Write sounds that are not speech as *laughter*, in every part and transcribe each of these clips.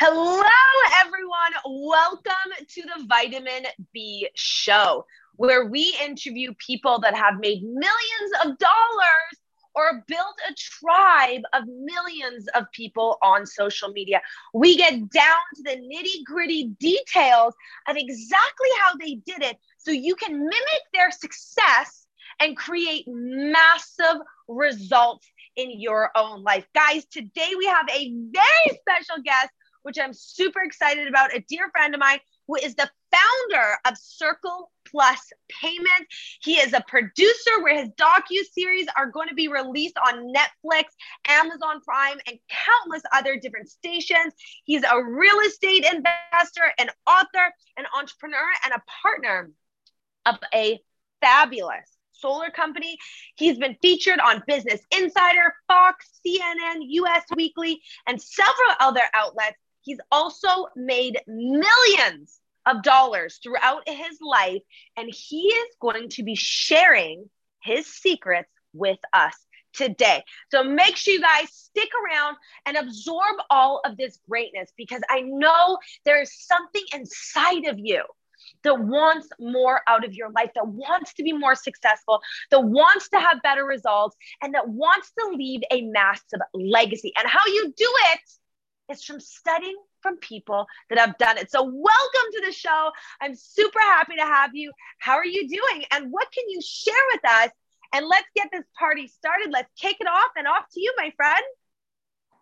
Hello, everyone. Welcome to the Vitamin B Show, where we interview people that have made millions of dollars or built a tribe of millions of people on social media. We get down to the nitty gritty details of exactly how they did it so you can mimic their success and create massive results in your own life. Guys, today we have a very special guest which I'm super excited about. A dear friend of mine who is the founder of Circle Plus Payment. He is a producer where his docu series are going to be released on Netflix, Amazon Prime, and countless other different stations. He's a real estate investor, an author, an entrepreneur, and a partner of a fabulous solar company. He's been featured on Business Insider, Fox, CNN, US Weekly, and several other outlets. He's also made millions of dollars throughout his life, and he is going to be sharing his secrets with us today. So make sure you guys stick around and absorb all of this greatness because I know there's something inside of you that wants more out of your life, that wants to be more successful, that wants to have better results, and that wants to leave a massive legacy. And how you do it is from studying from people that have done it. So, welcome to the show. I'm super happy to have you. How are you doing? And what can you share with us? And let's get this party started. Let's kick it off and off to you, my friend.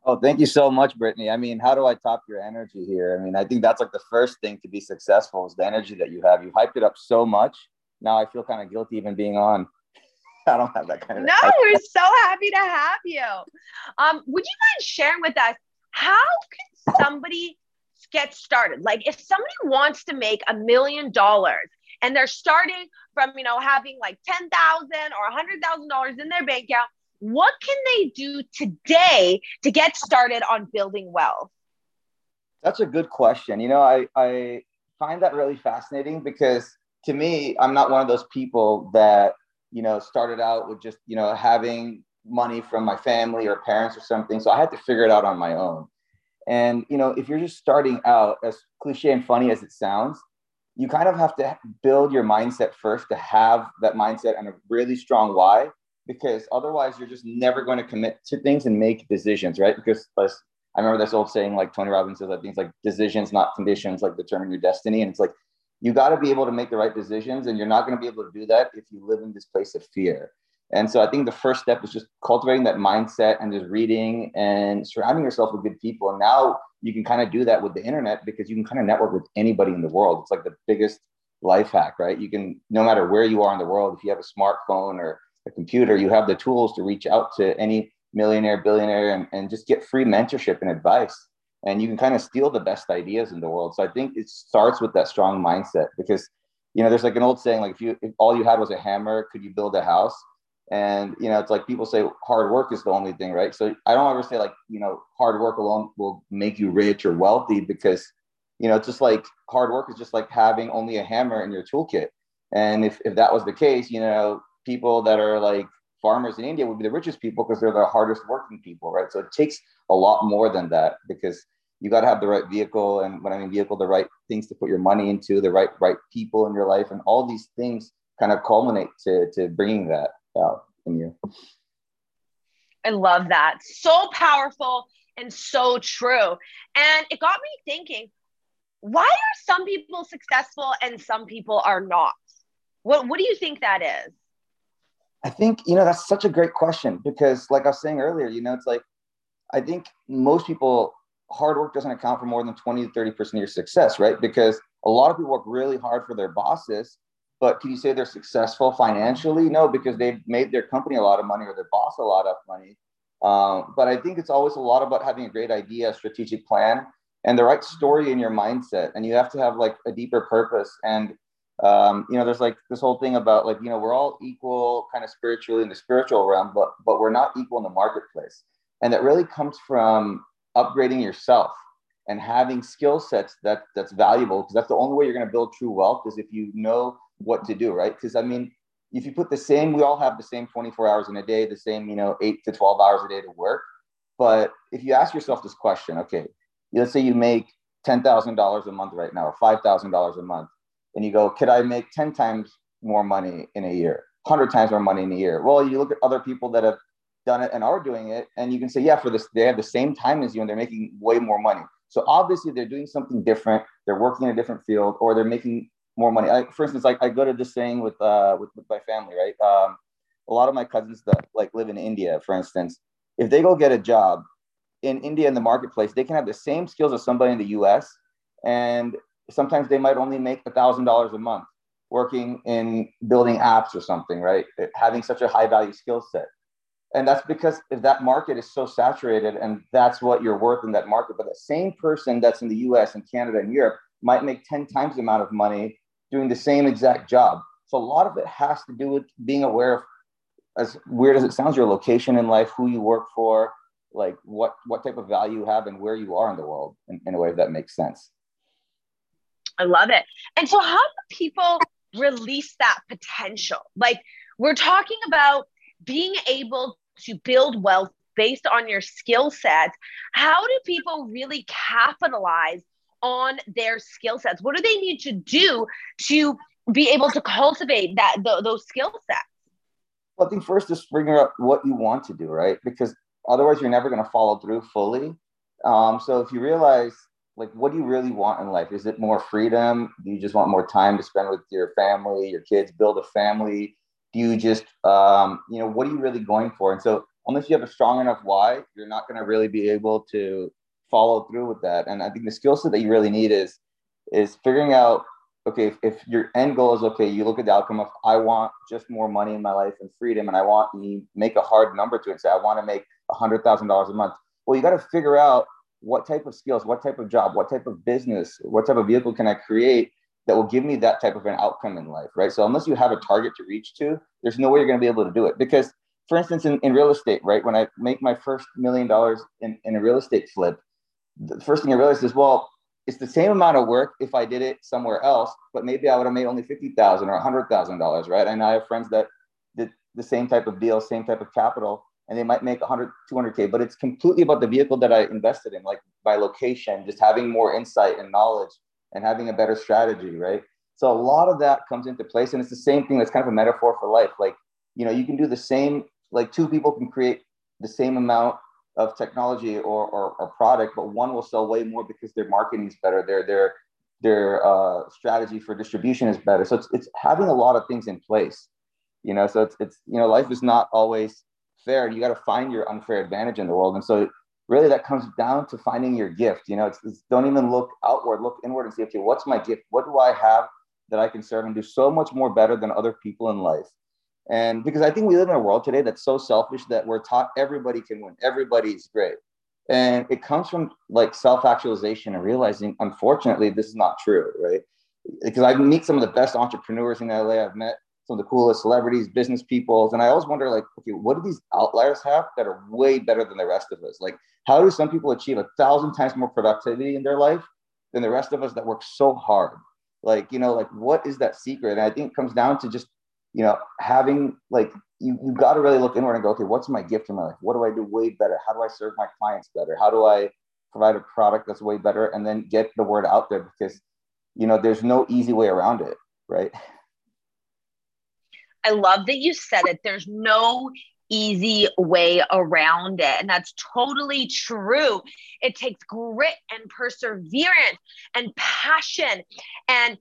Oh, thank you so much, Brittany. I mean, how do I top your energy here? I mean, I think that's like the first thing to be successful is the energy that you have. You hyped it up so much. Now I feel kind of guilty even being on. *laughs* I don't have that kind of. No, we're so happy to have you. Um, would you mind sharing with us how can somebody get started? Like if somebody wants to make a million dollars and they're starting from, you know, having like 10,000 or $100,000 in their bank account, what can they do today to get started on building wealth? That's a good question. You know, I, I find that really fascinating because to me, I'm not one of those people that, you know, started out with just, you know, having money from my family or parents or something. So I had to figure it out on my own. And you know, if you're just starting out, as cliche and funny as it sounds, you kind of have to build your mindset first to have that mindset and a really strong why, because otherwise you're just never going to commit to things and make decisions, right? Because I remember this old saying, like Tony Robbins says, that things like decisions, not conditions, like determine your destiny. And it's like you got to be able to make the right decisions, and you're not going to be able to do that if you live in this place of fear. And so I think the first step is just cultivating that mindset and just reading and surrounding yourself with good people. And now you can kind of do that with the internet because you can kind of network with anybody in the world. It's like the biggest life hack, right? You can, no matter where you are in the world, if you have a smartphone or a computer, you have the tools to reach out to any millionaire, billionaire, and, and just get free mentorship and advice. And you can kind of steal the best ideas in the world. So I think it starts with that strong mindset because, you know, there's like an old saying, like if you, if all you had was a hammer, could you build a house? And you know, it's like people say hard work is the only thing, right? So I don't ever say like, you know, hard work alone will make you rich or wealthy because, you know, it's just like hard work is just like having only a hammer in your toolkit. And if, if that was the case, you know, people that are like farmers in India would be the richest people because they're the hardest working people, right? So it takes a lot more than that because you got to have the right vehicle and when I mean vehicle, the right things to put your money into, the right right people in your life, and all these things kind of culminate to to bringing that out in you. I love that. So powerful and so true. And it got me thinking, why are some people successful and some people are not? What what do you think that is? I think, you know, that's such a great question because like I was saying earlier, you know, it's like I think most people hard work doesn't account for more than 20 to 30% of your success, right? Because a lot of people work really hard for their bosses but can you say they're successful financially? No, because they've made their company a lot of money or their boss a lot of money. Um, but I think it's always a lot about having a great idea, a strategic plan, and the right story in your mindset. And you have to have like a deeper purpose. And um, you know, there's like this whole thing about like you know we're all equal, kind of spiritually in the spiritual realm, but but we're not equal in the marketplace. And that really comes from upgrading yourself and having skill sets that that's valuable because that's the only way you're going to build true wealth is if you know what to do, right? Because I mean, if you put the same, we all have the same 24 hours in a day, the same, you know, eight to 12 hours a day to work. But if you ask yourself this question, okay, let's say you make $10,000 a month right now, or $5,000 a month, and you go, could I make 10 times more money in a year, 100 times more money in a year? Well, you look at other people that have done it and are doing it, and you can say, yeah, for this, they have the same time as you and they're making way more money. So obviously they're doing something different. They're working in a different field, or they're making more money. I, for instance, like I go to this thing with, uh, with, with my family, right? Um, a lot of my cousins that like live in India, for instance, if they go get a job in India in the marketplace, they can have the same skills as somebody in the US. And sometimes they might only make a thousand dollars a month working in building apps or something, right? Having such a high value skill set. And that's because if that market is so saturated and that's what you're worth in that market, but the same person that's in the US and Canada and Europe might make 10 times the amount of money doing the same exact job. So a lot of it has to do with being aware of as weird as it sounds, your location in life, who you work for, like what what type of value you have and where you are in the world in, in a way that makes sense. I love it. And so how do people release that potential? Like we're talking about being able to build wealth based on your skill sets. How do people really capitalize on their skill sets? What do they need to do to be able to cultivate that th- those skill sets? Well, I think first is figuring out what you want to do, right? Because otherwise, you're never going to follow through fully. Um, so if you realize, like, what do you really want in life? Is it more freedom? Do you just want more time to spend with your family, your kids, build a family? Do you just, um, you know, what are you really going for? And so, unless you have a strong enough why, you're not going to really be able to follow through with that. And I think the skill set that you really need is is figuring out okay, if, if, your end goal is okay, you look at the outcome of I want just more money in my life and freedom, and I want you make a hard number to it. Say I want to make a hundred thousand dollars a month. Well, you got to figure out what type of skills, what type of job, what type of business, what type of vehicle can I create that will give me that type of an outcome in life, right? So unless you have a target to reach to, there's no way you're going to be able to do it. Because, for instance, in, in real estate, right, when I make my first million dollars in, in a real estate flip, the first thing I realized is, well, it's the same amount of work if I did it somewhere else, but maybe I would have made only fifty thousand or hundred thousand dollars, right? And I have friends that did the same type of deal, same type of capital, and they might make 100, 200k. But it's completely about the vehicle that I invested in, like by location, just having more insight and knowledge and having a better strategy, right? So a lot of that comes into place, and it's the same thing. That's kind of a metaphor for life. Like you know, you can do the same. Like two people can create the same amount of technology or, or, or, product, but one will sell way more because their marketing is better, their their their uh, strategy for distribution is better. So it's it's having a lot of things in place, you know. So it's it's you know life is not always fair, you got to find your unfair advantage in the world. And so really that comes down to finding your gift. You know, it's, it's don't even look outward, look inward and see okay, what's my gift? What do I have that I can serve and do so much more better than other people in life? And because I think we live in a world today that's so selfish that we're taught everybody can win, everybody's great. And it comes from like self actualization and realizing, unfortunately, this is not true, right? Because I meet some of the best entrepreneurs in LA. I've met some of the coolest celebrities, business people. And I always wonder, like, okay, what do these outliers have that are way better than the rest of us? Like, how do some people achieve a thousand times more productivity in their life than the rest of us that work so hard? Like, you know, like what is that secret? And I think it comes down to just you know, having like you you got to really look inward and go, okay, what's my gift in my life? What do I do way better? How do I serve my clients better? How do I provide a product that's way better and then get the word out there because you know there's no easy way around it, right? I love that you said it. There's no easy way around it. And that's totally true. It takes grit and perseverance and passion and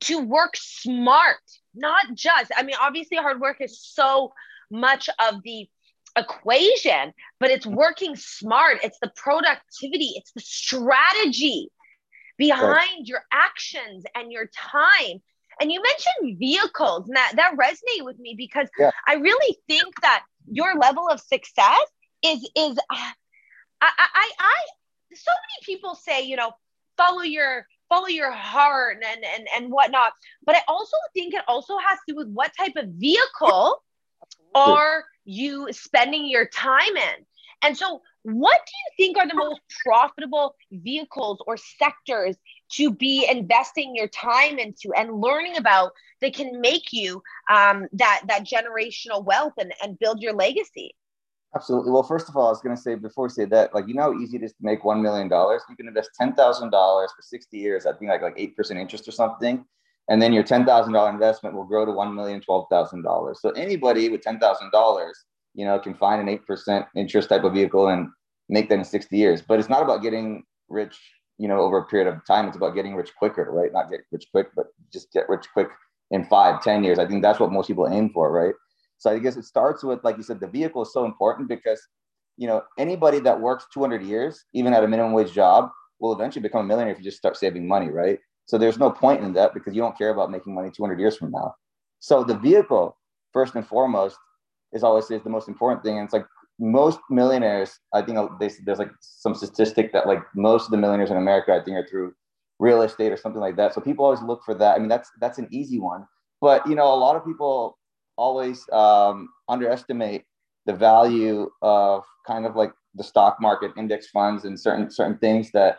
to work smart not just, I mean, obviously, hard work is so much of the equation, but it's working smart. It's the productivity, it's the strategy behind right. your actions and your time. And you mentioned vehicles, and that, that resonated with me because yeah. I really think that your level of success is is uh, I, I I so many people say, you know, follow your follow your heart and and and whatnot. But I also think it also has to do with what type of vehicle are you spending your time in. And so, what do you think are the most profitable vehicles or sectors to be investing your time into and learning about that can make you um, that that generational wealth and, and build your legacy? Absolutely. Well, first of all, I was going to say before we say that, like you know how easy it is to make one million dollars. You can invest ten thousand dollars for sixty years. I think like like eight percent interest or something, and then your ten thousand dollar investment will grow to one million twelve thousand dollars. So anybody with ten thousand dollars, you know, can find an eight percent interest type of vehicle and make that in sixty years. But it's not about getting rich, you know, over a period of time. It's about getting rich quicker, right? Not get rich quick, but just get rich quick in five, ten years. I think that's what most people aim for, right? So I guess it starts with, like you said, the vehicle is so important because, you know, anybody that works 200 years, even at a minimum wage job, will eventually become a millionaire if you just start saving money, right? So there's no point in that because you don't care about making money 200 years from now. So the vehicle, first and foremost, is always is the most important thing. And it's like most millionaires, I think they, there's like some statistic that like most of the millionaires in America, I think, are through real estate or something like that. So people always look for that. I mean, that's that's an easy one. But you know, a lot of people always um, underestimate the value of kind of like the stock market index funds and certain certain things that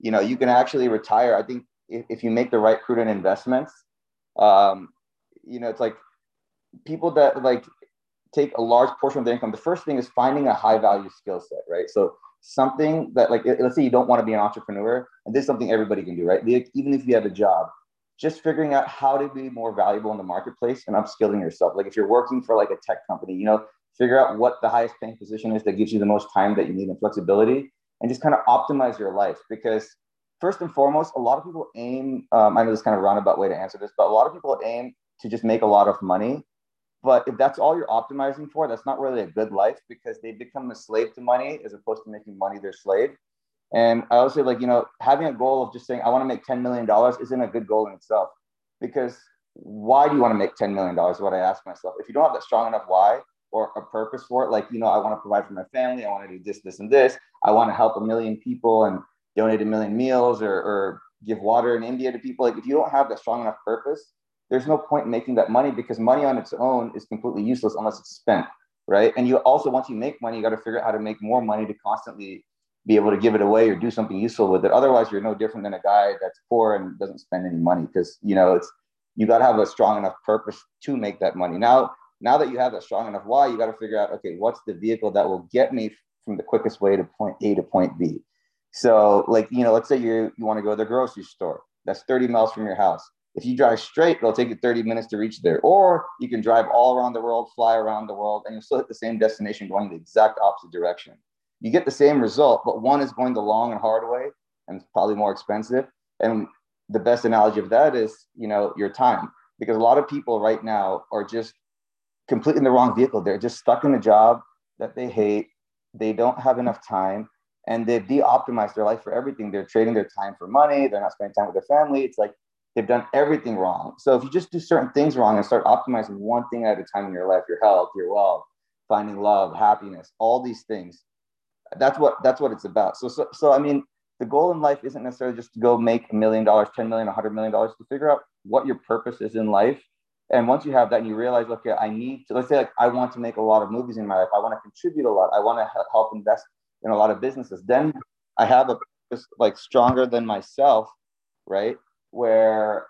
you know you can actually retire. I think if, if you make the right prudent investments um, you know it's like people that like take a large portion of their income the first thing is finding a high value skill set right? So something that like let's say you don't want to be an entrepreneur and this is something everybody can do right? Even if you have a job just figuring out how to be more valuable in the marketplace and upskilling yourself. Like if you're working for like a tech company, you know, figure out what the highest paying position is that gives you the most time that you need and flexibility and just kind of optimize your life because first and foremost, a lot of people aim, um, I know this kind of roundabout way to answer this, but a lot of people aim to just make a lot of money. But if that's all you're optimizing for, that's not really a good life because they become a slave to money as opposed to making money their slave. And I also like, you know, having a goal of just saying, I want to make $10 million isn't a good goal in itself. Because why do you want to make $10 million? Is what I ask myself. If you don't have that strong enough why or a purpose for it, like, you know, I want to provide for my family, I want to do this, this, and this, I want to help a million people and donate a million meals or, or give water in India to people. Like, if you don't have that strong enough purpose, there's no point in making that money because money on its own is completely useless unless it's spent. Right. And you also, once you make money, you got to figure out how to make more money to constantly be able to give it away or do something useful with it. Otherwise, you're no different than a guy that's poor and doesn't spend any money because you know it's you got to have a strong enough purpose to make that money. Now, now that you have that strong enough why, you got to figure out okay, what's the vehicle that will get me from the quickest way to point A to point B. So, like you know, let's say you you want to go to the grocery store. That's 30 miles from your house. If you drive straight, it'll take you 30 minutes to reach there. Or you can drive all around the world, fly around the world, and you'll still hit the same destination going the exact opposite direction you get the same result, but one is going the long and hard way and it's probably more expensive. And the best analogy of that is, you know, your time, because a lot of people right now are just completely in the wrong vehicle. They're just stuck in a job that they hate. They don't have enough time and they've de-optimized their life for everything. They're trading their time for money. They're not spending time with their family. It's like they've done everything wrong. So if you just do certain things wrong and start optimizing one thing at a time in your life, your health, your wealth, finding love, happiness, all these things, that's what that's what it's about. So, so so I mean, the goal in life isn't necessarily just to go make a million dollars, ten million, a hundred million dollars to figure out what your purpose is in life. And once you have that and you realize, okay, I need to, let's say like I want to make a lot of movies in my life. I want to contribute a lot. I want to help invest in a lot of businesses. Then I have a purpose like stronger than myself, right? Where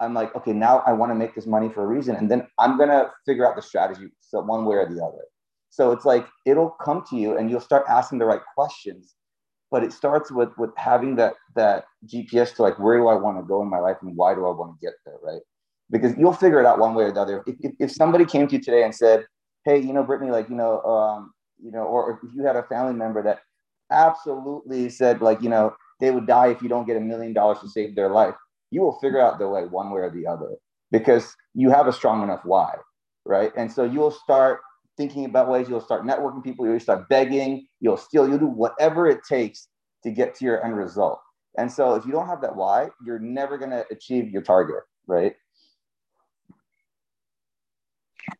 I'm like, okay, now I want to make this money for a reason. And then I'm going to figure out the strategy. So one way or the other. So it's like it'll come to you and you'll start asking the right questions. But it starts with with having that that GPS to like where do I want to go in my life and why do I want to get there, right? Because you'll figure it out one way or the other. If, if, if somebody came to you today and said, "Hey, you know, Brittany, like you know, um, you know," or if you had a family member that absolutely said, like you know, they would die if you don't get a million dollars to save their life, you will figure out the way one way or the other because you have a strong enough why, right? And so you'll start thinking about ways you'll start networking people, you'll start begging, you'll steal, you'll do whatever it takes to get to your end result. And so if you don't have that why, you're never going to achieve your target, right?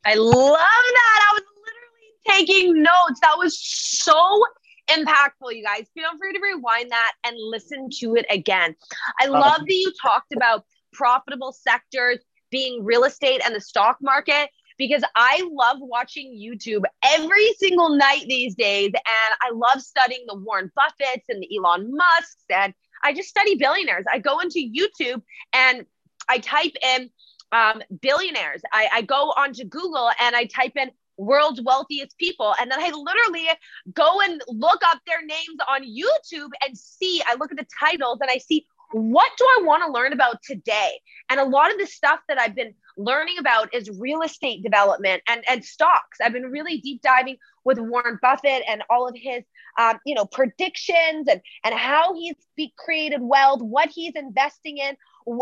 I love that. I was literally taking notes. That was so impactful, you guys. Feel free to rewind that and listen to it again. I uh-huh. love that you talked about profitable sectors being real estate and the stock market because I love watching YouTube every single night these days. And I love studying the Warren Buffetts and the Elon Musks. And I just study billionaires. I go into YouTube and I type in um, billionaires. I, I go onto Google and I type in world's wealthiest people. And then I literally go and look up their names on YouTube and see, I look at the titles and I see what do I want to learn about today? And a lot of the stuff that I've been learning about is real estate development and, and stocks. I've been really deep diving with Warren Buffett and all of his, um, you know, predictions and, and how he's created wealth, what he's investing in,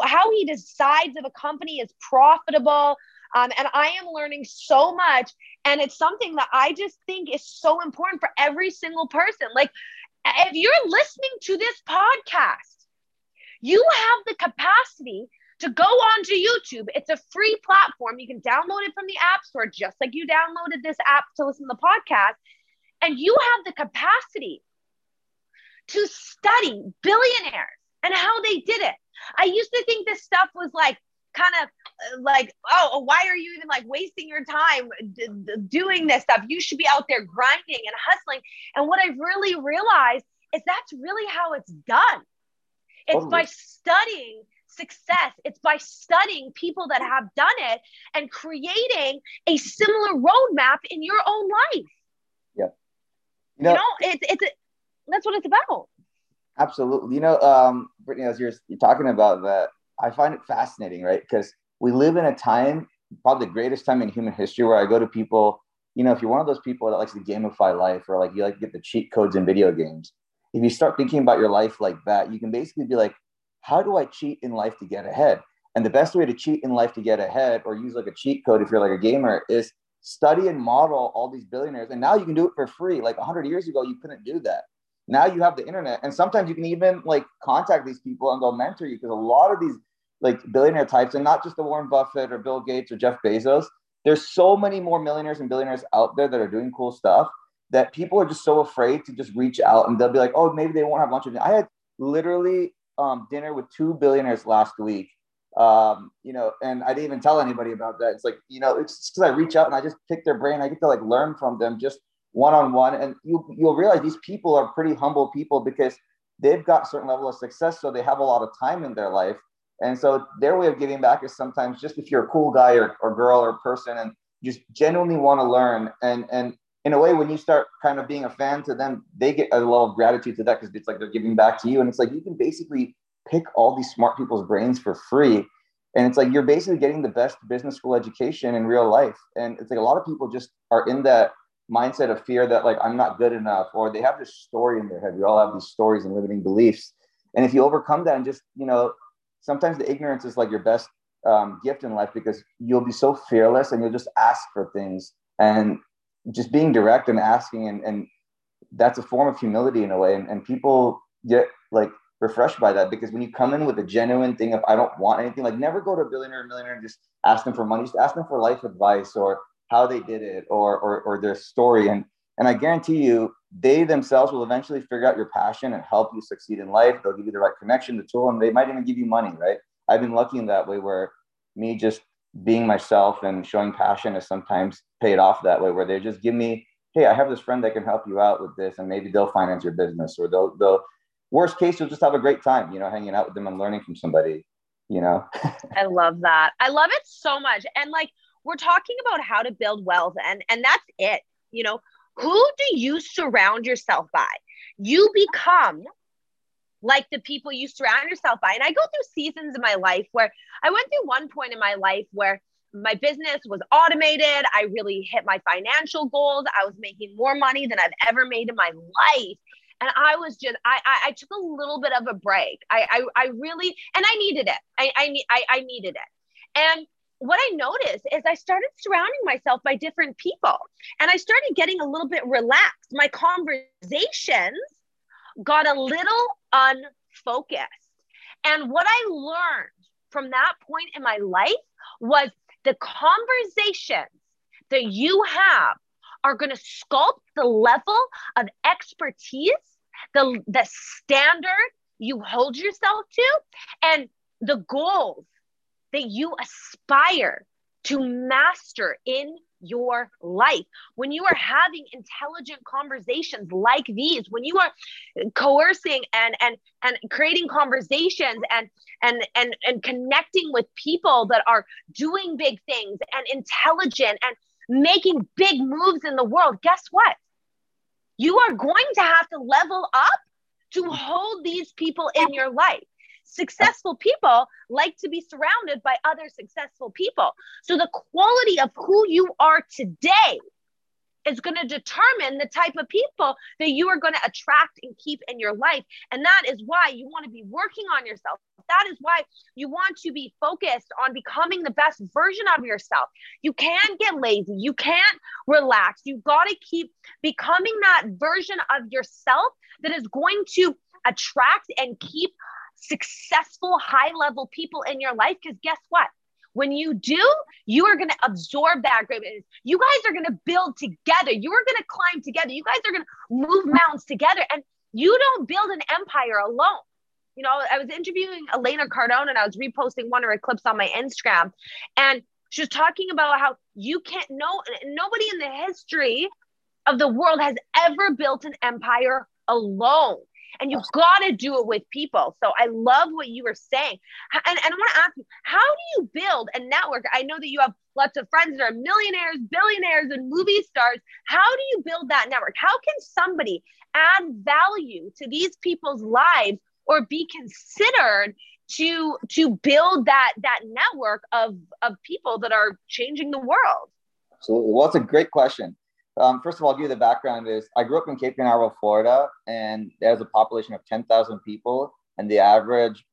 how he decides if a company is profitable. Um, and I am learning so much. And it's something that I just think is so important for every single person. Like, if you're listening to this podcast, you have the capacity to go onto YouTube. It's a free platform. You can download it from the App Store, just like you downloaded this app to listen to the podcast. And you have the capacity to study billionaires and how they did it. I used to think this stuff was like kind of uh, like, oh, why are you even like wasting your time d- d- doing this stuff? You should be out there grinding and hustling. And what I've really realized is that's really how it's done. It's totally. by studying success. It's by studying people that have done it and creating a similar roadmap in your own life. Yeah. You know, you know it's it's a, that's what it's about. Absolutely. You know, um, Brittany, as you're, you're talking about that, I find it fascinating, right? Because we live in a time, probably the greatest time in human history, where I go to people. You know, if you're one of those people that likes to gamify life, or like you like to get the cheat codes in video games, if you start thinking about your life like that, you can basically be like, how do I cheat in life to get ahead? And the best way to cheat in life to get ahead, or use like a cheat code if you're like a gamer, is study and model all these billionaires. And now you can do it for free. Like 100 years ago, you couldn't do that. Now you have the internet, and sometimes you can even like contact these people and go mentor you because a lot of these like billionaire types, and not just the Warren Buffett or Bill Gates or Jeff Bezos. There's so many more millionaires and billionaires out there that are doing cool stuff that people are just so afraid to just reach out and they'll be like, oh, maybe they won't have lunch with me. I had literally um, dinner with two billionaires last week. Um, you know, and I didn't even tell anybody about that. It's like, you know, it's because I reach out and I just pick their brain. I get to like learn from them just one on one. And you you'll realize these people are pretty humble people because they've got certain level of success, so they have a lot of time in their life. And so their way of giving back is sometimes just if you're a cool guy or, or girl or person and just genuinely want to learn and and in a way, when you start kind of being a fan to them, they get a level of gratitude to that because it's like they're giving back to you. And it's like you can basically pick all these smart people's brains for free. And it's like you're basically getting the best business school education in real life. And it's like a lot of people just are in that mindset of fear that like I'm not good enough, or they have this story in their head. We all have these stories and limiting beliefs. And if you overcome that and just, you know, sometimes the ignorance is like your best um, gift in life because you'll be so fearless and you'll just ask for things. And just being direct and asking and, and that's a form of humility in a way and, and people get like refreshed by that because when you come in with a genuine thing of I don't want anything, like never go to a billionaire or millionaire and just ask them for money, just ask them for life advice or how they did it or or, or their story. And and I guarantee you, they themselves will eventually figure out your passion and help you succeed in life. They'll give you the right connection, the tool, and they might even give you money, right? I've been lucky in that way where me just being myself and showing passion is sometimes paid off that way, where they just give me, hey, I have this friend that can help you out with this, and maybe they'll finance your business, or they'll, they'll worst case, you'll just have a great time, you know, hanging out with them and learning from somebody, you know. *laughs* I love that. I love it so much. And like we're talking about how to build wealth, and and that's it. You know, who do you surround yourself by? You become like the people you surround yourself by. And I go through seasons in my life where I went through one point in my life where my business was automated. I really hit my financial goals. I was making more money than I've ever made in my life. And I was just, I, I, I took a little bit of a break. I, I, I really, and I needed it. I, I, I, I needed it. And what I noticed is I started surrounding myself by different people and I started getting a little bit relaxed. My conversations got a little unfocused. And what I learned from that point in my life was the conversations that you have are going to sculpt the level of expertise, the, the standard you hold yourself to, and the goals that you aspire to master in your life. When you are having intelligent conversations like these, when you are coercing and and and creating conversations and and and and connecting with people that are doing big things and intelligent and making big moves in the world, guess what? You are going to have to level up to hold these people in your life. Successful people like to be surrounded by other successful people. So the quality of who you are today is going to determine the type of people that you are going to attract and keep in your life. And that is why you want to be working on yourself. That is why you want to be focused on becoming the best version of yourself. You can't get lazy. You can't relax. You got to keep becoming that version of yourself that is going to attract and keep successful, high level people in your life. Because guess what? When you do, you are going to absorb that greatness. You guys are going to build together. You are going to climb together. You guys are going to move mountains together. And you don't build an empire alone. You know, I was interviewing Elena Cardone and I was reposting one of her clips on my Instagram. And she was talking about how you can't know, nobody in the history of the world has ever built an empire alone and you've got to do it with people. So I love what you were saying. And, and I want to ask you, how do you build a network? I know that you have lots of friends that are millionaires, billionaires, and movie stars. How do you build that network? How can somebody add value to these people's lives or be considered to to build that that network of of people that are changing the world? Absolutely. Well, it's a great question. Um, first of all, I'll give you the background is I grew up in Cape Canaveral, Florida, and there's a population of 10,000 people, and the average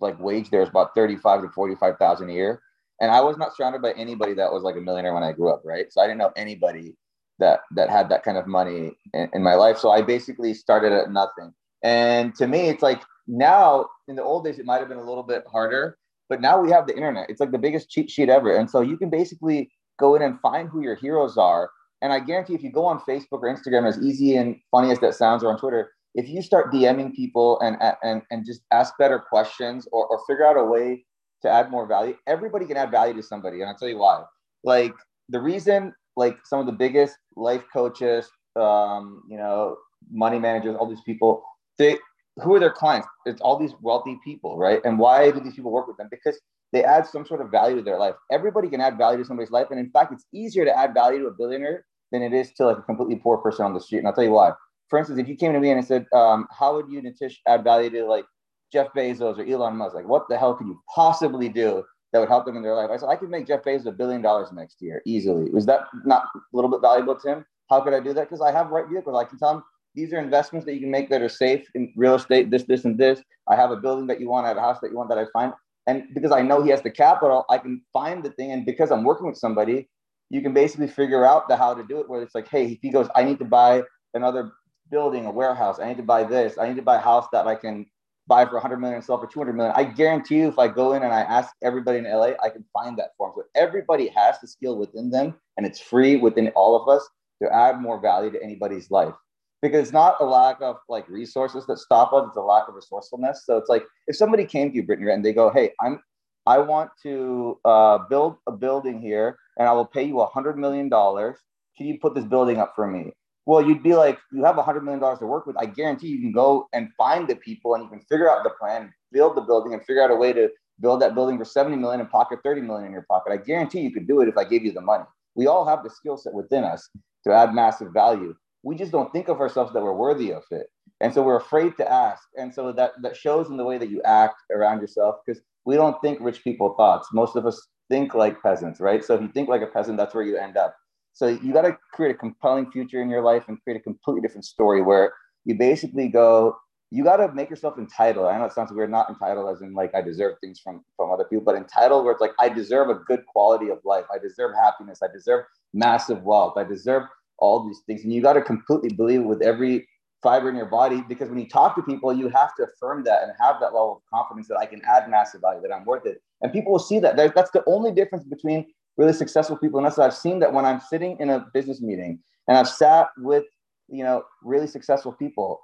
like wage there is about 35 to 45,000 a year. And I was not surrounded by anybody that was like a millionaire when I grew up, right? So I didn't know anybody that that had that kind of money in, in my life. So I basically started at nothing. And to me, it's like now in the old days, it might have been a little bit harder, but now we have the internet. It's like the biggest cheat sheet ever. And so you can basically go in and find who your heroes are and I guarantee if you go on Facebook or Instagram, as easy and funny as that sounds, or on Twitter, if you start DMing people and and and just ask better questions or, or figure out a way to add more value, everybody can add value to somebody. And I'll tell you why. Like the reason, like some of the biggest life coaches, um, you know, money managers, all these people, they who are their clients? It's all these wealthy people, right? And why do these people work with them? Because they add some sort of value to their life. Everybody can add value to somebody's life. And in fact, it's easier to add value to a billionaire than it is to like a completely poor person on the street. And I'll tell you why. For instance, if you came to me and I said, um, "How would you, Nitish, add value to like Jeff Bezos or Elon Musk? Like, what the hell could you possibly do that would help them in their life?" I said, "I could make Jeff Bezos a billion dollars next year easily." Was that not a little bit valuable to him? How could I do that? Because I have right vehicles. I can tell him these are investments that you can make that are safe in real estate. This, this, and this. I have a building that you want. I have a house that you want that I find. And because I know he has the capital, I can find the thing. And because I'm working with somebody, you can basically figure out the how to do it where it's like, hey, if he goes, I need to buy another building, a warehouse, I need to buy this, I need to buy a house that I can buy for 100 million and sell for 200 million. I guarantee you, if I go in and I ask everybody in LA, I can find that for them. So everybody has the skill within them, and it's free within all of us to add more value to anybody's life. Because it's not a lack of like resources that stop us; it's a lack of resourcefulness. So it's like if somebody came to you, Brittany, and they go, "Hey, I'm I want to uh, build a building here and I will pay you a $100 million. Can you put this building up for me? Well, you'd be like, you have a $100 million to work with. I guarantee you can go and find the people and you can figure out the plan, build the building, and figure out a way to build that building for 70 million and pocket 30 million in your pocket. I guarantee you could do it if I gave you the money. We all have the skill set within us to add massive value. We just don't think of ourselves that we're worthy of it. And so we're afraid to ask. And so that, that shows in the way that you act around yourself because we don't think rich people thoughts. Most of us think like peasants, right? So if you think like a peasant, that's where you end up. So you got to create a compelling future in your life and create a completely different story where you basically go, you got to make yourself entitled. I know it sounds weird, not entitled as in like I deserve things from from other people, but entitled where it's like I deserve a good quality of life. I deserve happiness. I deserve massive wealth. I deserve all these things. And you got to completely believe with every fiber in your body because when you talk to people, you have to affirm that and have that level of confidence that I can add massive value, that I'm worth it. And people will see that. That's the only difference between really successful people and us. I've seen that when I'm sitting in a business meeting and I've sat with, you know, really successful people,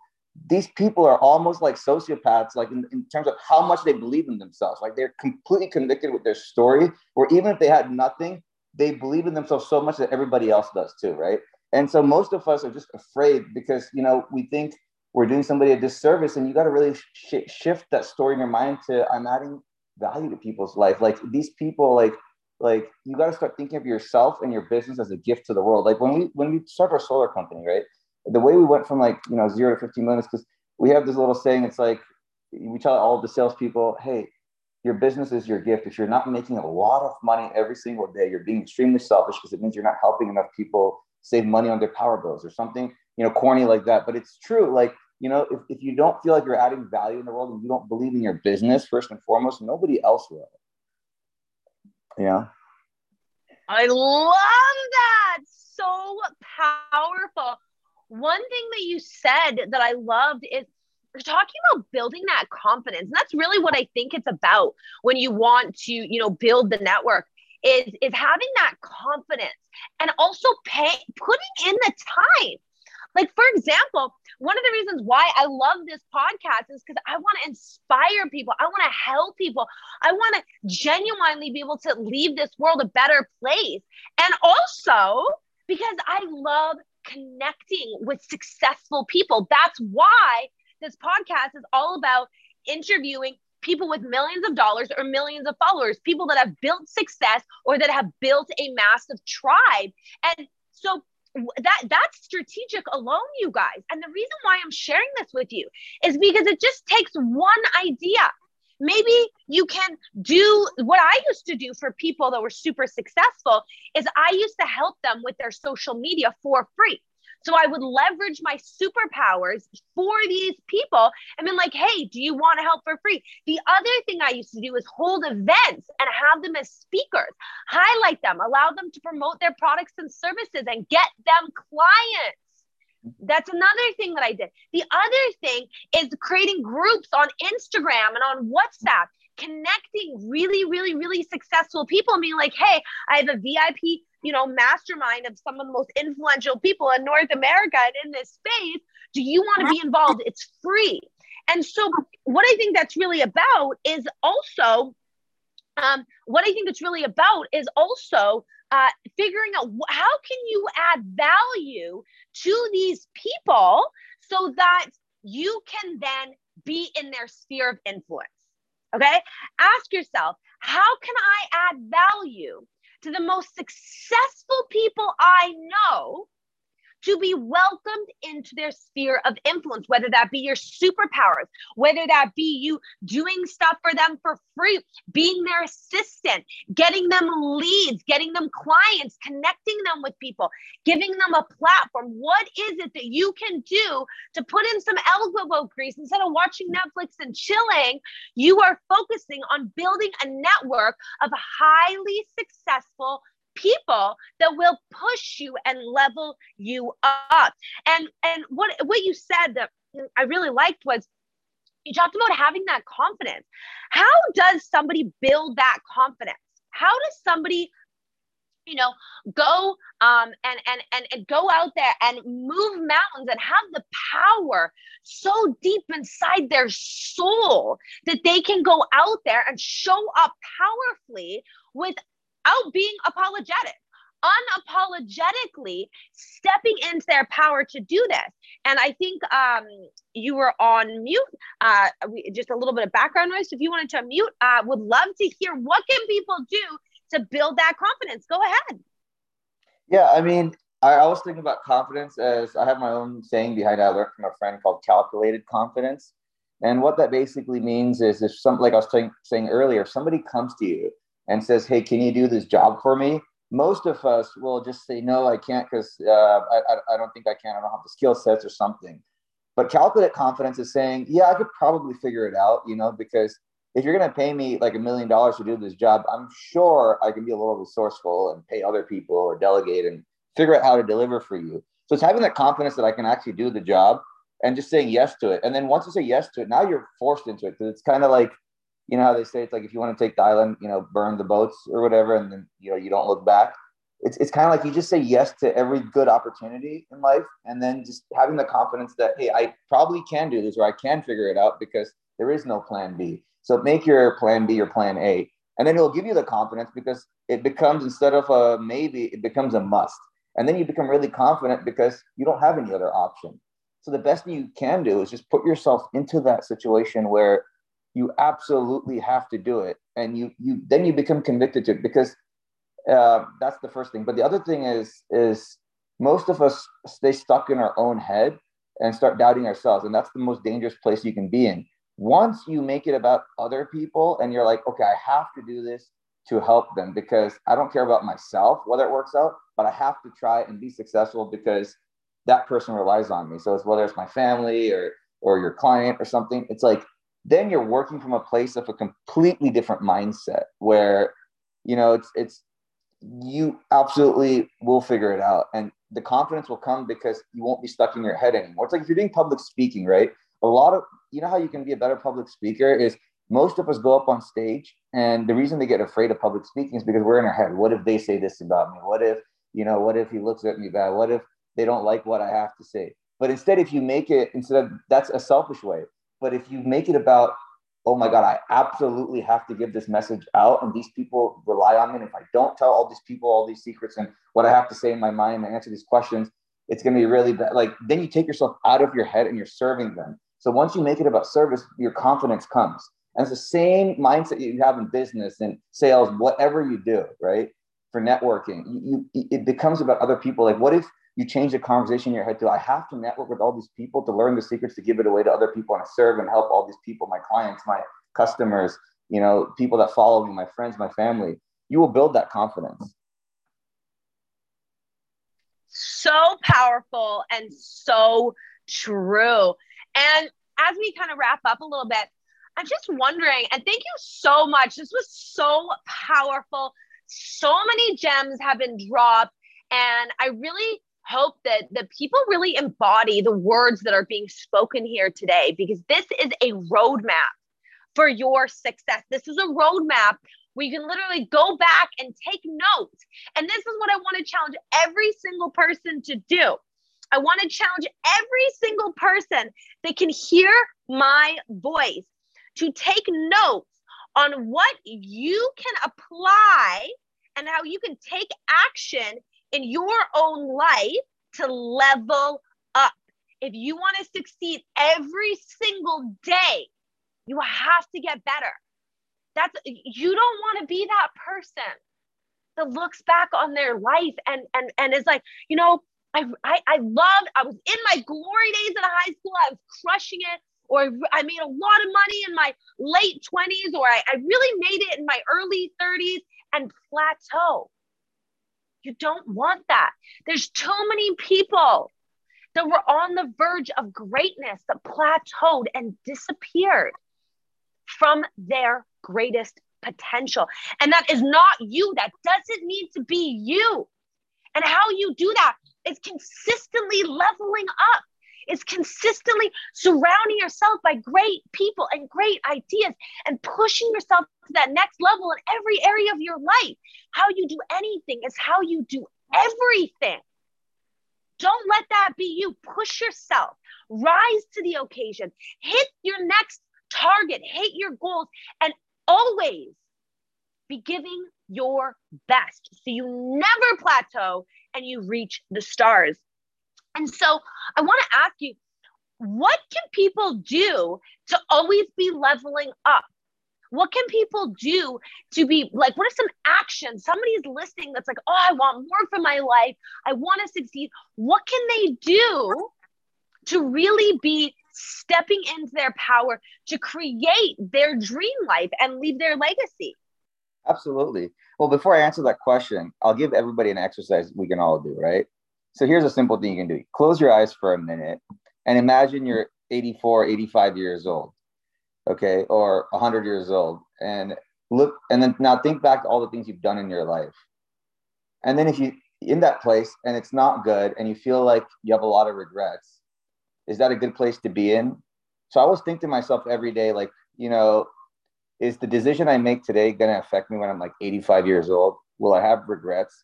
these people are almost like sociopaths, like in, in terms of how much they believe in themselves. Like they're completely convicted with their story, or even if they had nothing, they believe in themselves so much that everybody else does too, right? And so most of us are just afraid because you know we think we're doing somebody a disservice, and you got to really sh- shift that story in your mind to I'm adding value to people's life. Like these people, like like you got to start thinking of yourself and your business as a gift to the world. Like when we when we start our solar company, right? The way we went from like you know zero to 15 million is because we have this little saying. It's like we tell all the salespeople, hey, your business is your gift. If you're not making a lot of money every single day, you're being extremely selfish because it means you're not helping enough people save money on their power bills or something, you know, corny like that. But it's true. Like, you know, if, if you don't feel like you're adding value in the world and you don't believe in your business, first and foremost, nobody else will. Yeah. I love that. So powerful. One thing that you said that I loved is we're talking about building that confidence. And that's really what I think it's about when you want to, you know, build the network is is having that confidence and also pay putting in the time. Like for example, one of the reasons why I love this podcast is because I want to inspire people. I want to help people. I want to genuinely be able to leave this world a better place. And also because I love connecting with successful people. That's why this podcast is all about interviewing people with millions of dollars or millions of followers, people that have built success or that have built a massive tribe. And so that that's strategic alone you guys. And the reason why i'm sharing this with you is because it just takes one idea. Maybe you can do what i used to do for people that were super successful is i used to help them with their social media for free so I would leverage my superpowers for these people and then like, hey, do you want to help for free? The other thing I used to do is hold events and have them as speakers, highlight them, allow them to promote their products and services and get them clients. That's another thing that I did. The other thing is creating groups on Instagram and on WhatsApp, connecting really, really, really successful people and being like, hey, I have a VIP you know, mastermind of some of the most influential people in North America and in this space. Do you want to be involved? It's free. And so, what I think that's really about is also, um, what I think it's really about is also uh, figuring out how can you add value to these people so that you can then be in their sphere of influence. Okay, ask yourself, how can I add value to the most successful people I know to be welcomed into their sphere of influence, whether that be your superpowers, whether that be you doing stuff for them for free, being their assistant, getting them leads, getting them clients, connecting them with people, giving them a platform. What is it that you can do to put in some elbow grease instead of watching Netflix and chilling? You are focusing on building a network of highly successful people that will push you and level you up. And and what what you said that I really liked was you talked about having that confidence. How does somebody build that confidence? How does somebody you know go um and and and, and go out there and move mountains and have the power so deep inside their soul that they can go out there and show up powerfully with out being apologetic unapologetically stepping into their power to do this. And I think um, you were on mute. Uh, we, just a little bit of background noise. If you wanted to mute, uh, would love to hear what can people do to build that confidence. Go ahead. Yeah, I mean, I, I was thinking about confidence as I have my own saying behind it. I learned from a friend called calculated confidence. And what that basically means is if some, like I was saying, saying earlier, if somebody comes to you and says, Hey, can you do this job for me? Most of us will just say, No, I can't because uh, I, I don't think I can. I don't have the skill sets or something. But calculate confidence is saying, Yeah, I could probably figure it out, you know, because if you're going to pay me like a million dollars to do this job, I'm sure I can be a little resourceful and pay other people or delegate and figure out how to deliver for you. So it's having that confidence that I can actually do the job and just saying yes to it. And then once you say yes to it, now you're forced into it because it's kind of like you know how they say it's like if you want to take the island, you know, burn the boats or whatever, and then you know you don't look back. It's it's kind of like you just say yes to every good opportunity in life, and then just having the confidence that hey, I probably can do this or I can figure it out because there is no plan B. So make your plan B your plan A, and then it'll give you the confidence because it becomes instead of a maybe, it becomes a must, and then you become really confident because you don't have any other option. So the best thing you can do is just put yourself into that situation where you absolutely have to do it and you you then you become convicted to it because uh, that's the first thing. But the other thing is is most of us stay stuck in our own head and start doubting ourselves, and that's the most dangerous place you can be in. Once you make it about other people, and you're like, okay, I have to do this to help them because I don't care about myself whether it works out, but I have to try and be successful because that person relies on me. So it's whether it's my family or or your client or something. It's like then you're working from a place of a completely different mindset where you know it's it's you absolutely will figure it out. And the confidence will come because you won't be stuck in your head anymore. It's like if you're doing public speaking right? A lot of you know how you can be a better public speaker is most of us go up on stage and the reason they get afraid of public speaking is because we're in our head. What if they say this about me? What if you know what if he looks at me bad? What if they don't like what i have to say? But instead if you make it instead of that's a selfish way but if you make it about, oh my God, I absolutely have to give this message out, and these people rely on me. And if I don't tell all these people all these secrets and what I have to say in my mind and answer these questions, it's going to be really bad. Like then you take yourself out of your head and you're serving them. So once you make it about service, your confidence comes. And it's the same mindset you have in business and sales, whatever you do, right? For networking, you, you, it becomes about other people. Like, what if you change the conversation in your head to I have to network with all these people to learn the secrets to give it away to other people and serve and help all these people, my clients, my customers, you know, people that follow me, my friends, my family. You will build that confidence. So powerful and so true. And as we kind of wrap up a little bit, I'm just wondering, and thank you so much. This was so powerful. So many gems have been dropped. And I really hope that the people really embody the words that are being spoken here today because this is a roadmap for your success. This is a roadmap where you can literally go back and take notes. And this is what I want to challenge every single person to do. I want to challenge every single person that can hear my voice to take notes on what you can apply and how you can take action in your own life to level up. If you want to succeed every single day, you have to get better. That's you don't want to be that person that looks back on their life and and and is like, you know, I I, I loved, I was in my glory days in high school, I was crushing it, or I made a lot of money in my late 20s, or I, I really made it in my early 30s and plateau. You don't want that. There's too many people that were on the verge of greatness that plateaued and disappeared from their greatest potential. And that is not you. That doesn't need to be you. And how you do that is consistently leveling up is consistently surrounding yourself by great people and great ideas and pushing yourself to that next level in every area of your life. How you do anything is how you do everything. Don't let that be you. Push yourself, rise to the occasion, hit your next target, hit your goals, and always be giving your best so you never plateau and you reach the stars. And so I want to ask you, what can people do to always be leveling up? What can people do to be like, what are some actions? Somebody's listening that's like, oh, I want more for my life. I want to succeed. What can they do to really be stepping into their power to create their dream life and leave their legacy? Absolutely. Well, before I answer that question, I'll give everybody an exercise we can all do, right? So here's a simple thing you can do close your eyes for a minute and imagine you're 84, 85 years old, okay, or 100 years old, and look, and then now think back to all the things you've done in your life. And then if you in that place and it's not good and you feel like you have a lot of regrets, is that a good place to be in? So I always think to myself every day, like, you know, is the decision I make today going to affect me when I'm like 85 years old? Will I have regrets?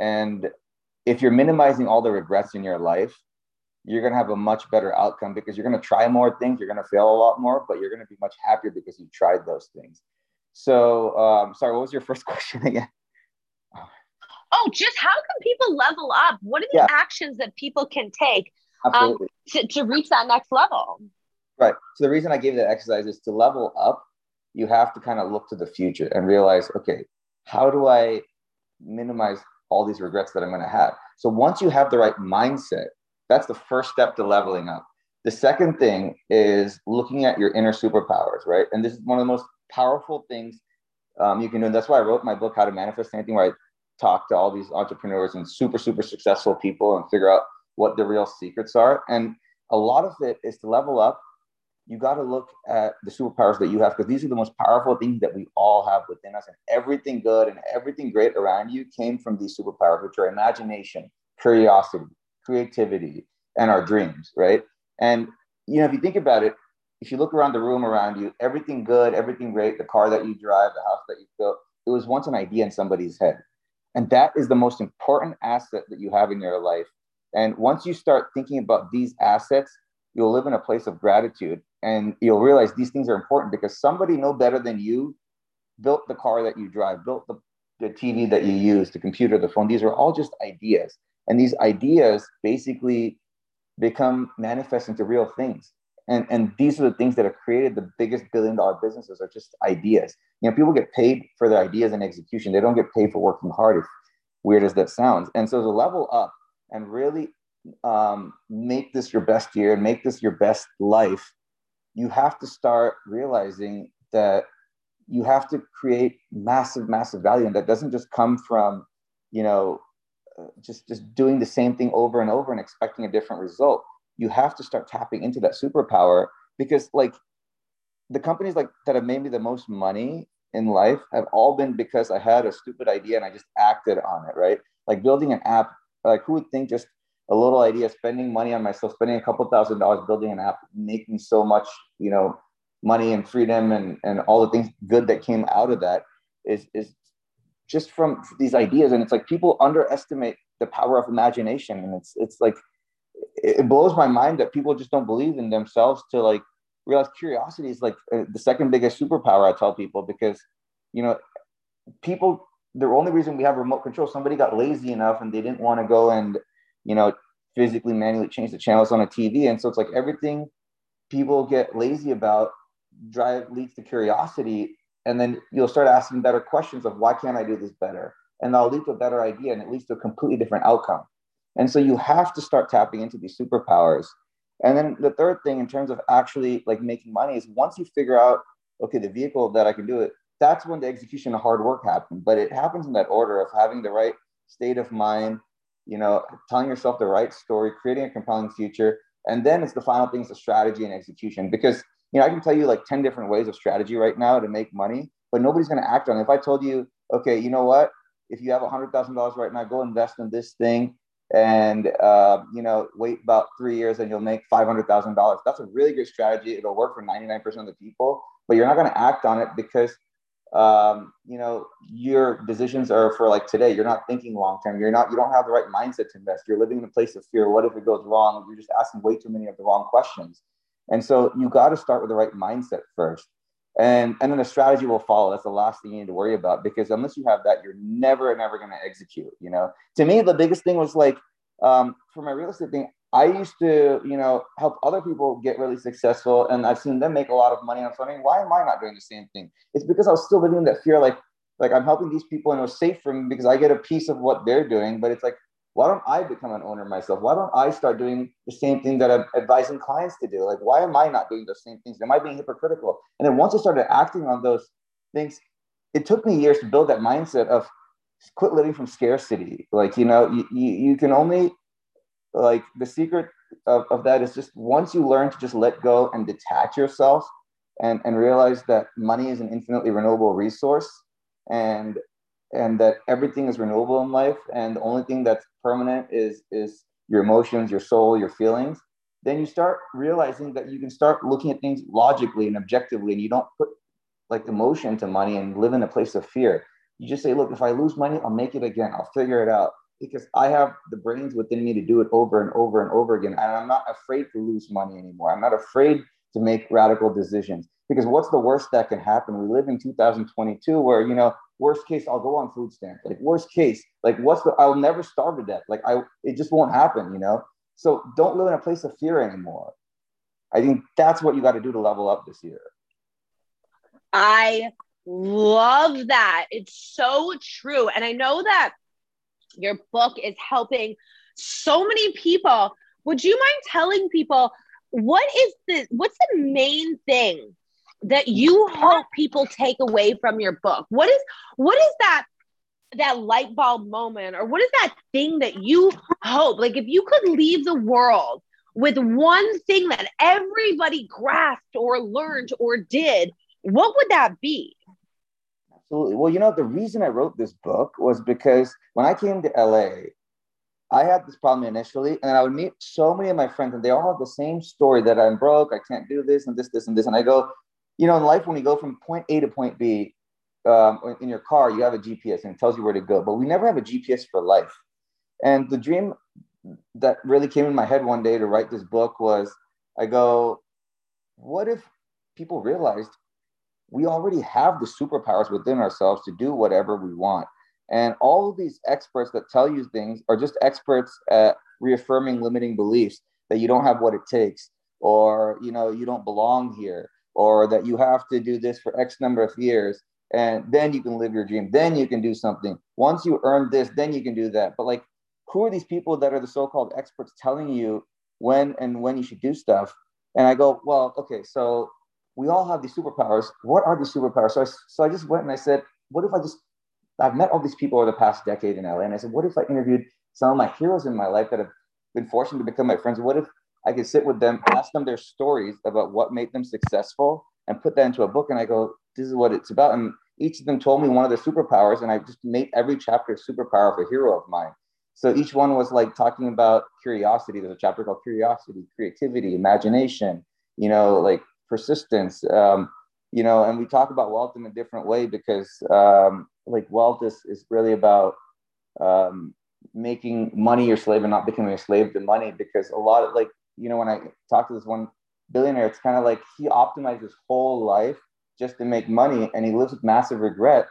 And if you're minimizing all the regrets in your life, you're going to have a much better outcome because you're going to try more things. You're going to fail a lot more, but you're going to be much happier because you tried those things. So, um, sorry, what was your *laughs* first question again? Oh, just how can people level up? What are the yeah. actions that people can take um, to, to reach that next level? Right. So, the reason I gave that exercise is to level up, you have to kind of look to the future and realize, okay, how do I minimize all these regrets that I'm going to have. So once you have the right mindset, that's the first step to leveling up. The second thing is looking at your inner superpowers, right? And this is one of the most powerful things um, you can do. And that's why I wrote my book, How to Manifest Anything, where I talk to all these entrepreneurs and super, super successful people and figure out what the real secrets are. And a lot of it is to level up. You got to look at the superpowers that you have because these are the most powerful things that we all have within us. And everything good and everything great around you came from these superpowers, which are imagination, curiosity, creativity, and our dreams, right? And you know, if you think about it, if you look around the room around you, everything good, everything great, the car that you drive, the house that you built, it was once an idea in somebody's head. And that is the most important asset that you have in your life. And once you start thinking about these assets, you'll live in a place of gratitude and you'll realize these things are important because somebody no better than you built the car that you drive, built the, the TV that you use, the computer, the phone. These are all just ideas. And these ideas basically become manifest into real things. And, and these are the things that have created the biggest billion dollar businesses are just ideas. You know, people get paid for their ideas and execution. They don't get paid for working hard, as weird as that sounds. And so to level up and really um, make this your best year and make this your best life, you have to start realizing that you have to create massive, massive value. And that doesn't just come from, you know, uh, just just doing the same thing over and over and expecting a different result you have to start tapping into that superpower because like the companies like that have made me the most money in life have all been because i had a stupid idea and i just acted on it right like building an app like who would think just a little idea spending money on myself spending a couple thousand dollars building an app making so much you know money and freedom and and all the things good that came out of that is is just from these ideas. And it's like people underestimate the power of imagination. And it's it's like it blows my mind that people just don't believe in themselves to like realize curiosity is like uh, the second biggest superpower i tell people because you know people the only reason we have remote control somebody got lazy enough and they didn't want to go and you know physically manually change the channels on a tv and so it's like everything people get lazy about drive leads to curiosity and then you'll start asking better questions of why can't I do this better? And that'll lead to a better idea and it leads to a completely different outcome. And so you have to start tapping into these superpowers. And then the third thing in terms of actually like making money is once you figure out, okay, the vehicle that I can do it, that's when the execution of hard work happens. But it happens in that order of having the right state of mind, you know, telling yourself the right story, creating a compelling future. And then it's the final things, the strategy and execution. Because you know, I can tell you like 10 different ways of strategy right now to make money, but nobody's going to act on it. If I told you, okay, you know what? If you have $100,000 right now, go invest in this thing and, uh, you know, wait about three years and you'll make $500,000. That's a really good strategy. It'll work for 99% of the people, but you're not going to act on it because, um, you know, your decisions are for like today. You're not thinking long term. You're not, you don't have the right mindset to invest. You're living in a place of fear. What if it goes wrong? You're just asking way too many of the wrong questions. And so you got to start with the right mindset first. And, and then the strategy will follow. That's the last thing you need to worry about because unless you have that, you're never, never going to execute. You know, to me, the biggest thing was like um, for my real estate thing, I used to, you know, help other people get really successful, and I've seen them make a lot of money. I'm wondering, why am I not doing the same thing? It's because I was still living in that fear, like, like I'm helping these people, and it was safe for me because I get a piece of what they're doing. But it's like why don't I become an owner myself? Why don't I start doing the same thing that I'm advising clients to do? Like, why am I not doing the same things? Am I being hypocritical? And then once I started acting on those things, it took me years to build that mindset of quit living from scarcity. Like, you know, you, you, you can only, like, the secret of, of that is just once you learn to just let go and detach yourself and, and realize that money is an infinitely renewable resource and and that everything is renewable in life and the only thing that's permanent is is your emotions your soul your feelings then you start realizing that you can start looking at things logically and objectively and you don't put like emotion to money and live in a place of fear. You just say look if i lose money i'll make it again. I'll figure it out because i have the brains within me to do it over and over and over again and i'm not afraid to lose money anymore. I'm not afraid to make radical decisions because what's the worst that can happen? We live in 2022 where you know worst case i'll go on food stamps. Like worst case like what's the i'll never starve to death. Like i it just won't happen you know? So don't live in a place of fear anymore. I think that's what you got to do to level up this year. I Love that. It's so true. And I know that your book is helping so many people. Would you mind telling people what is the what's the main thing that you hope people take away from your book? What is what is that that light bulb moment or what is that thing that you hope like if you could leave the world with one thing that everybody grasped or learned or did what would that be absolutely well you know the reason i wrote this book was because when i came to la i had this problem initially and i would meet so many of my friends and they all have the same story that i'm broke i can't do this and this this and this and i go you know in life when you go from point a to point b um, in your car, you have a GPS and it tells you where to go, but we never have a GPS for life. And the dream that really came in my head one day to write this book was I go, what if people realized we already have the superpowers within ourselves to do whatever we want? And all of these experts that tell you things are just experts at reaffirming limiting beliefs that you don't have what it takes, or you know, you don't belong here, or that you have to do this for X number of years and then you can live your dream then you can do something. Once you earn this then you can do that. But like who are these people that are the so-called experts telling you when and when you should do stuff? And i go well okay so we all have these superpowers. What are these superpowers? So i, so I just went and i said what if i just i've met all these people over the past decade in la and i said what if i interviewed some of my heroes in my life that have been fortunate to become my friends? What if i could sit with them ask them their stories about what made them successful and put that into a book? And i go this is what it's about. And each of them told me one of their superpowers, and I just made every chapter a superpower of a hero of mine. So each one was like talking about curiosity. There's a chapter called curiosity, creativity, imagination, you know, like persistence, um, you know, and we talk about wealth in a different way because um, like wealth is, is really about um, making money your slave and not becoming a slave to money because a lot of like, you know, when I talk to this one billionaire, it's kind of like he optimized his whole life just to make money, and he lives with massive regret.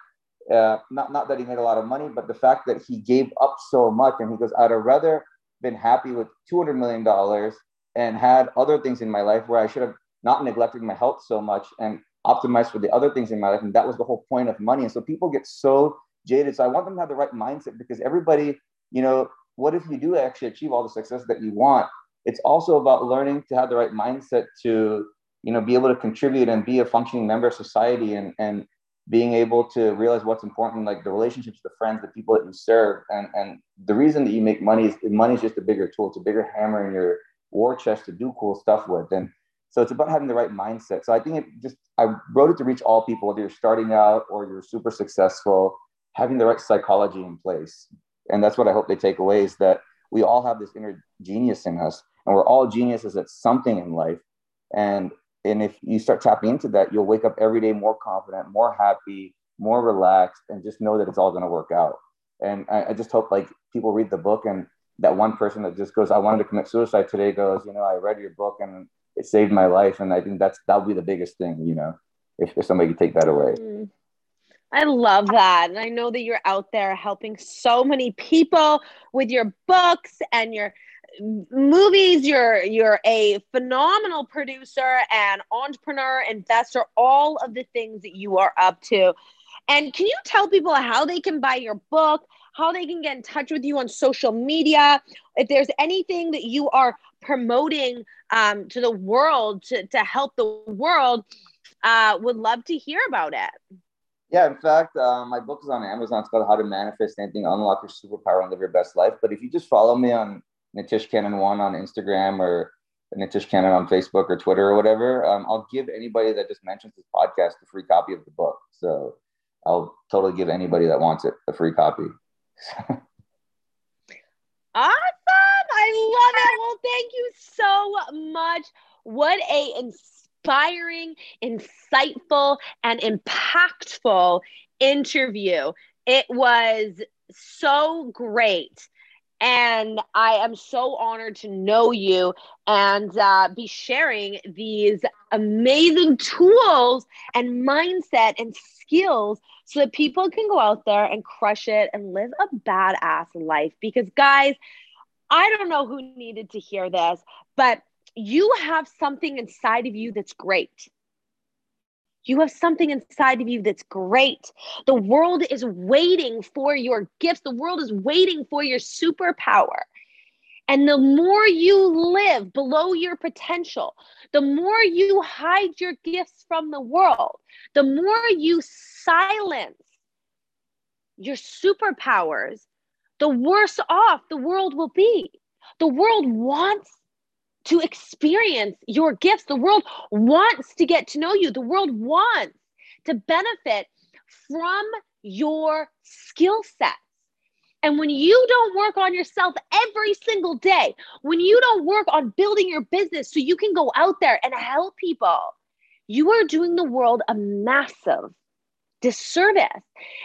Uh, not not that he made a lot of money, but the fact that he gave up so much, and he goes, I'd have rather been happy with two hundred million dollars and had other things in my life where I should have not neglecting my health so much and optimized for the other things in my life, and that was the whole point of money. And so people get so jaded. So I want them to have the right mindset because everybody, you know, what if you do actually achieve all the success that you want? It's also about learning to have the right mindset to you know be able to contribute and be a functioning member of society and and being able to realize what's important like the relationships the friends the people that you serve and and the reason that you make money is money is just a bigger tool it's a bigger hammer in your war chest to do cool stuff with and so it's about having the right mindset. So i think it just i wrote it to reach all people whether you're starting out or you're super successful having the right psychology in place. And that's what i hope they take away is that we all have this inner genius in us and we're all geniuses at something in life. And and if you start tapping into that you'll wake up every day more confident more happy more relaxed and just know that it's all going to work out. And I, I, just hope like people read the book and that one person that just goes i wanted to commit suicide today goes you know i read your book and it saved my life and i think that's that'll be the biggest thing you know if, if somebody could take that away mm. I love that. And I know that you're out there helping so many people with your books and your movies you're you're a phenomenal producer and entrepreneur investor all of the things that you are up to and can you tell people how they can buy your book how they can get in touch with you on social media if there's anything that you are promoting um, to the world to, to help the world uh, would love to hear about it yeah, in fact, uh, my book is on Amazon. It's called How to Manifest Anything, Unlock Your Superpower, and Live Your Best Life. But if you just follow me on Nitish Kannan one on Instagram or Nitish Kannan on Facebook or Twitter or whatever, um, I'll give anybody that just mentions this podcast a free copy of the book. So I'll totally give anybody that wants it a free copy. *laughs* awesome! I love it. Well, thank you so much. What a inspiring, insightful, and impactful interview. It was so great and I am so honored to know you and uh, be sharing these amazing tools and mindset and skills so that people can go out there and crush it and live a badass life. Because, guys, I don't know who needed to hear this, but you have something inside of you that's great. You have something inside of you that's great. The world is waiting for your gifts. The world is waiting for your superpower. And the more you live below your potential, the more you hide your gifts from the world, the more you silence your superpowers, the worse off the world will be. The world wants to experience your gifts. The world wants to get to know you. The world wants to benefit from your skill sets. And when you don't work on yourself every single day, when you don't work on building your business so you can go out there and help people, you are doing the world a massive disservice.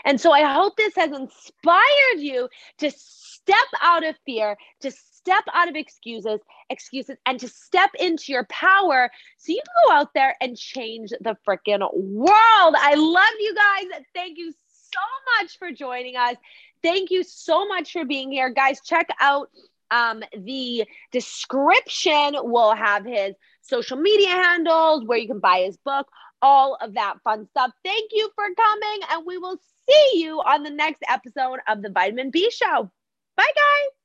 And so I hope this has inspired you to step out of fear, to step out of excuses, excuses, and to step into your power so you can go out there and change the freaking world. I love you guys. Thank you so much for joining us. Thank you so much for being here. Guys, check out um, the description. We'll have his social media handles where you can buy his book, all of that fun stuff. Thank you for coming, and we will see you on the next episode of the Vitamin B Show. Bye, guys.